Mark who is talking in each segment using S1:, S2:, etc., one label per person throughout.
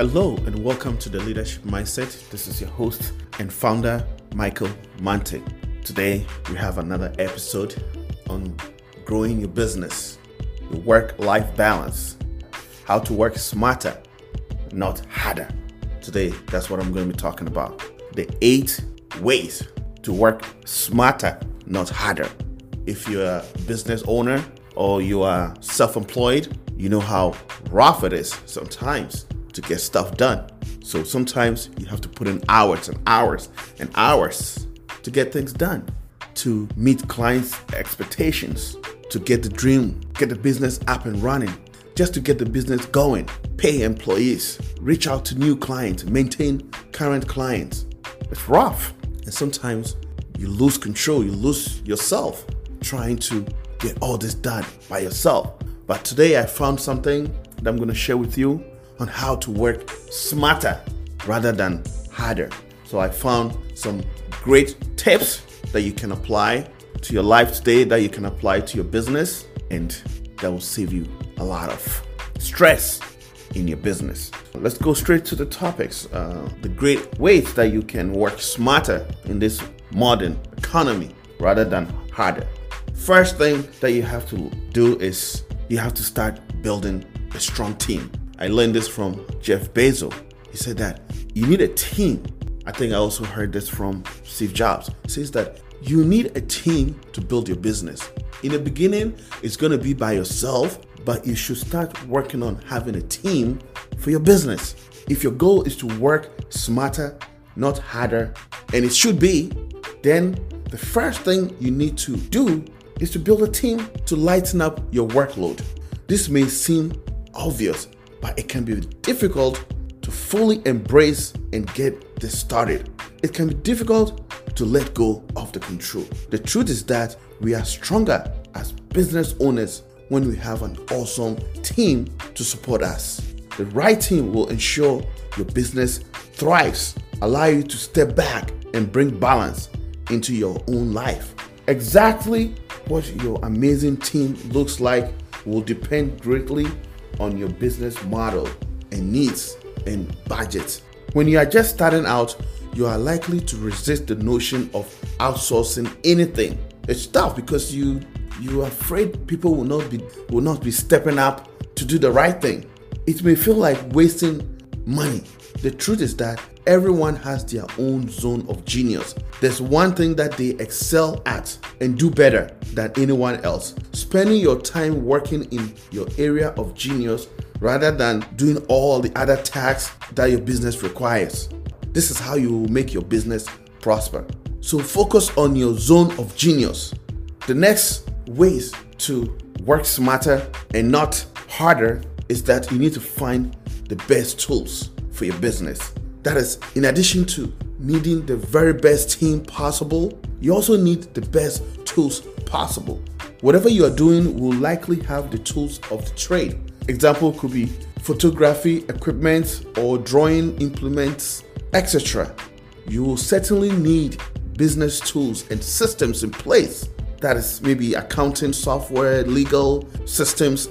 S1: Hello and welcome to the Leadership Mindset. This is your host and founder, Michael Mante. Today we have another episode on growing your business, your work life balance, how to work smarter, not harder. Today, that's what I'm going to be talking about. The eight ways to work smarter, not harder. If you're a business owner or you are self employed, you know how rough it is sometimes to get stuff done. So sometimes you have to put in hours and hours and hours to get things done, to meet clients' expectations, to get the dream, get the business up and running, just to get the business going, pay employees, reach out to new clients, maintain current clients. It's rough. And sometimes you lose control, you lose yourself trying to get all this done by yourself. But today I found something that I'm going to share with you on how to work smarter rather than harder. So I found some great tips that you can apply to your life today, that you can apply to your business, and that will save you a lot of stress in your business. Let's go straight to the topics. Uh, the great ways that you can work smarter in this modern economy rather than harder. First thing that you have to do is you have to start building a strong team. I learned this from Jeff Bezos. He said that you need a team. I think I also heard this from Steve Jobs. He says that you need a team to build your business. In the beginning, it's going to be by yourself, but you should start working on having a team for your business. If your goal is to work smarter, not harder, and it should be, then the first thing you need to do is to build a team to lighten up your workload. This may seem obvious, but it can be difficult to fully embrace and get this started. It can be difficult to let go of the control. The truth is that we are stronger as business owners when we have an awesome team to support us. The right team will ensure your business thrives, allow you to step back and bring balance into your own life. Exactly what your amazing team looks like will depend greatly on your business model and needs and budget. When you are just starting out, you are likely to resist the notion of outsourcing anything. It's tough because you you are afraid people will not be will not be stepping up to do the right thing. It may feel like wasting money. The truth is that everyone has their own zone of genius. There's one thing that they excel at and do better than anyone else. Spending your time working in your area of genius rather than doing all the other tasks that your business requires. This is how you make your business prosper. So focus on your zone of genius. The next ways to work smarter and not harder is that you need to find the best tools for your business. That is, in addition to needing the very best team possible, you also need the best tools possible. Whatever you are doing will likely have the tools of the trade. Example could be photography equipment or drawing implements, etc. You will certainly need business tools and systems in place. That is maybe accounting software, legal systems,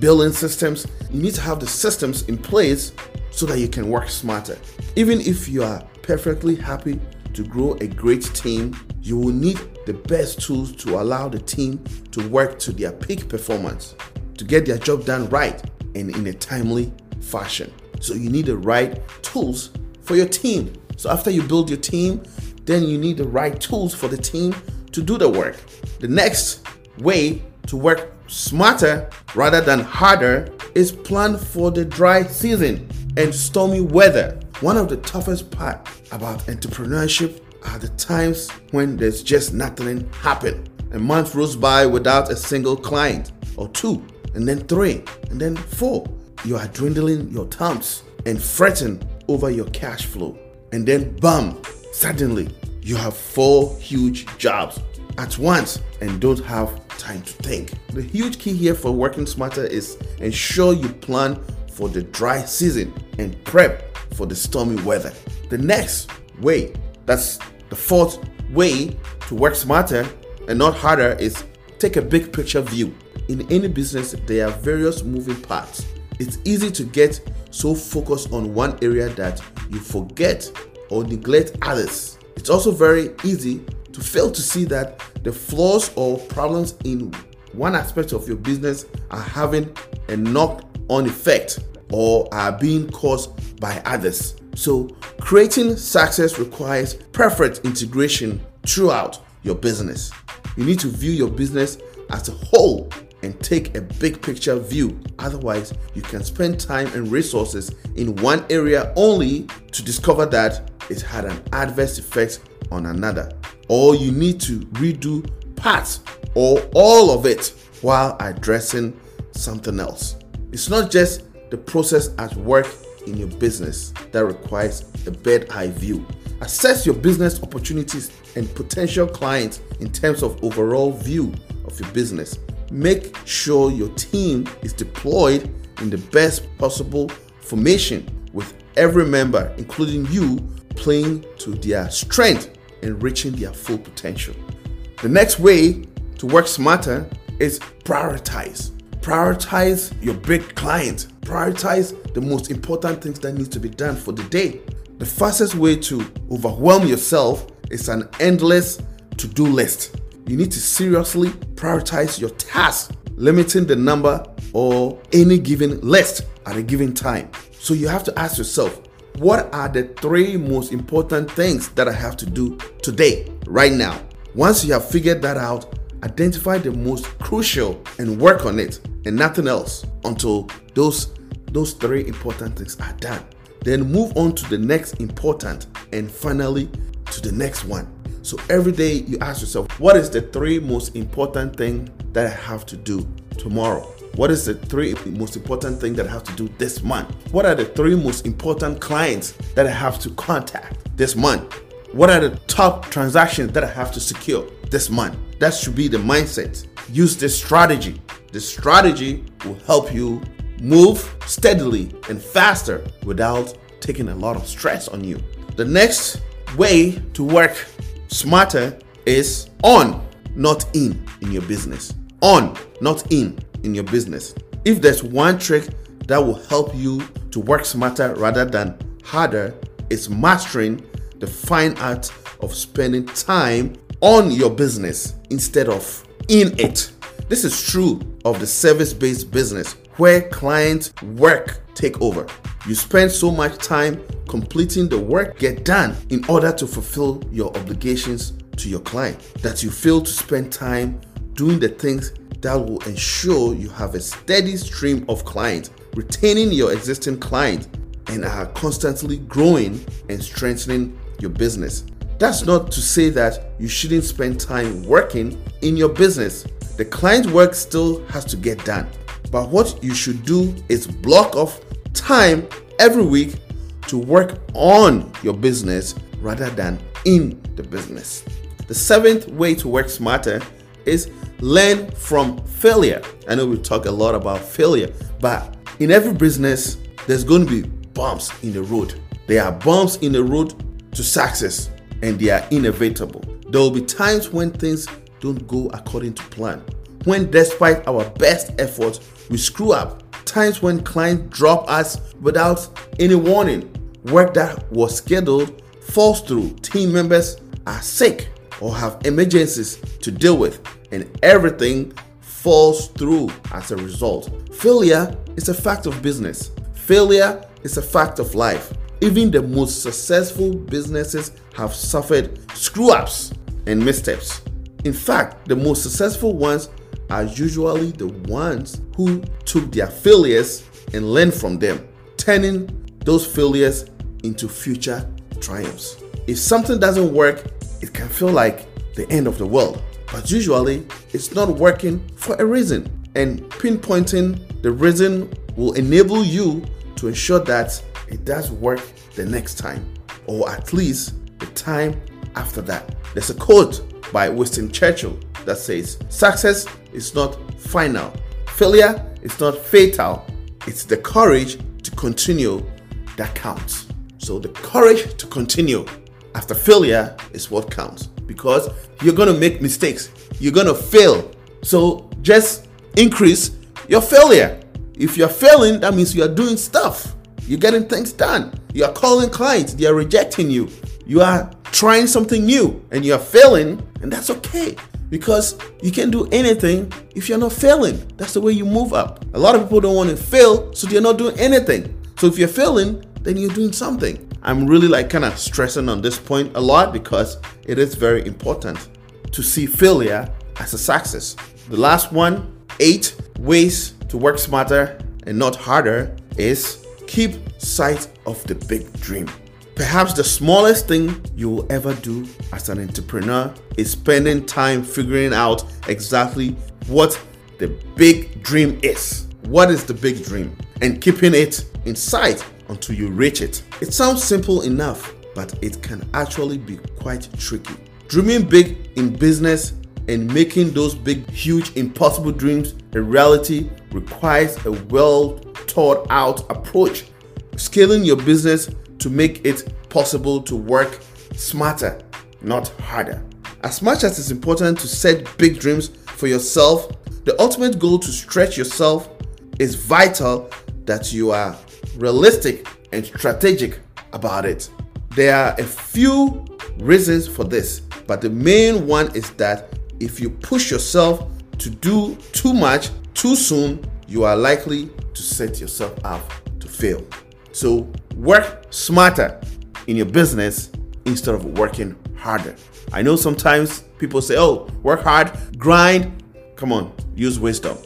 S1: billing systems. You need to have the systems in place so that you can work smarter. Even if you are perfectly happy to grow a great team, you will need the best tools to allow the team to work to their peak performance, to get their job done right and in a timely fashion. So you need the right tools for your team. So after you build your team, then you need the right tools for the team to do the work. The next way to work smarter rather than harder is plan for the dry season and stormy weather. One of the toughest part about entrepreneurship are the times when there's just nothing happen. A month rolls by without a single client, or two, and then three, and then four. You are dwindling your thumbs and fretting over your cash flow. And then, bam, suddenly you have four huge jobs at once and don't have time to think. The huge key here for working smarter is ensure you plan for the dry season and prep for the stormy weather. The next way, that's the fourth way to work smarter and not harder, is take a big picture view. In any business, there are various moving parts. It's easy to get so focused on one area that you forget or neglect others. It's also very easy to fail to see that the flaws or problems in one aspect of your business are having a knock on effect or are being caused by others. So, creating success requires perfect integration throughout your business. You need to view your business as a whole and take a big picture view. Otherwise, you can spend time and resources in one area only to discover that it had an adverse effect on another. Or you need to redo parts or all of it while addressing something else. It's not just the process at work in your business that requires a bird eye view. Assess your business opportunities and potential clients in terms of overall view of your business. Make sure your team is deployed in the best possible formation with every member, including you, playing to their strength and reaching their full potential. The next way to work smarter is prioritize. Prioritize your big client. Prioritize the most important things that need to be done for the day. The fastest way to overwhelm yourself is an endless to-do list. You need to seriously prioritize your tasks, limiting the number or any given list at a given time. So you have to ask yourself, what are the three most important things that I have to do today, right now? Once you have figured that out, identify the most crucial and work on it and nothing else until those those three important things are done. Then move on to the next important and finally to the next one. So every day you ask yourself, what is the three most important thing that I have to do tomorrow? What is the three most important thing that I have to do this month? What are the three most important clients that I have to contact this month? What are the top transactions that I have to secure this month? That should be the mindset. Use this strategy. This strategy will help you move steadily and faster without taking a lot of stress on you. The next way to work smarter is on, not in, in your business. On, not in in your business. If there's one trick that will help you to work smarter rather than harder, it's mastering the fine art of spending time on your business instead of in it. This is true of the service based business where clients' work take over. You spend so much time completing the work get done in order to fulfill your obligations to your client that you fail to spend time doing the things that will ensure you have a steady stream of clients, retaining your existing clients, and are constantly growing and strengthening your business. That's not to say that you shouldn't spend time working in your business. The client work still has to get done. But what you should do is block off time every week to work on your business rather than in the business. The seventh way to work smarter is learn from failure. I know we talk a lot about failure, but in every business, there's going to be bumps in the road. There are bumps in the road to success, and they are inevitable. There will be times when things don't go according to plan. When, despite our best efforts, we screw up. Times when clients drop us without any warning. Work that was scheduled falls through. Team members are sick or have emergencies to deal with and everything falls through as a result. Failure is a fact of business, failure is a fact of life. Even the most successful businesses have suffered screw ups and missteps. In fact, the most successful ones are usually the ones who took their failures and learned from them, turning those failures into future triumphs. If something doesn't work, it can feel like the end of the world. But usually, it's not working for a reason. And pinpointing the reason will enable you to ensure that it does work the next time, or at least the time after that. There's a quote by Winston Churchill that says, Success is not final, failure is not fatal, it's the courage to continue that counts. So, the courage to continue after failure is what counts because you're going to make mistakes. You're going to fail. So just increase your failure. If you're failing, that means you are doing stuff. You're getting things done. You are calling clients, they are rejecting you. You are trying something new and you are failing, and that's okay because you can't do anything if you're not failing. That's the way you move up. A lot of people don't want to fail, so they're not doing anything. So if you're failing, then you're doing something. I'm really like kind of stressing on this point a lot because it is very important to see failure as a success. The last one, eight ways to work smarter and not harder, is keep sight of the big dream. Perhaps the smallest thing you will ever do as an entrepreneur is spending time figuring out exactly what the big dream is. What is the big dream? And keeping it in sight until you reach it. It sounds simple enough, but it can actually be quite tricky. Dreaming big in business and making those big, huge, impossible dreams a reality requires a well thought out approach. Scaling your business to make it possible to work smarter, not harder. As much as it's important to set big dreams for yourself, the ultimate goal to stretch yourself is vital that you are realistic and strategic about it. There are a few reasons for this, but the main one is that if you push yourself to do too much too soon, you are likely to set yourself up to fail. So, work smarter in your business instead of working harder. I know sometimes people say, oh, work hard, grind. Come on, use wisdom.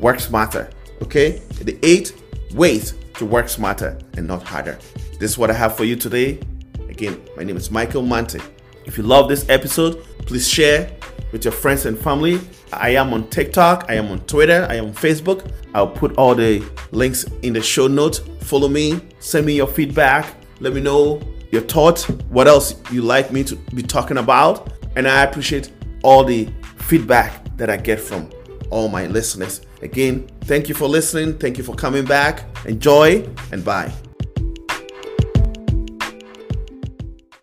S1: Work smarter. Okay? The eight ways to work smarter and not harder. This is what I have for you today. Again, my name is Michael Mante. If you love this episode, please share with your friends and family. I am on TikTok, I am on Twitter, I am on Facebook. I'll put all the links in the show notes. Follow me, send me your feedback, let me know your thoughts, what else you like me to be talking about. And I appreciate all the feedback that I get from all my listeners. Again, thank you for listening. Thank you for coming back. Enjoy and bye.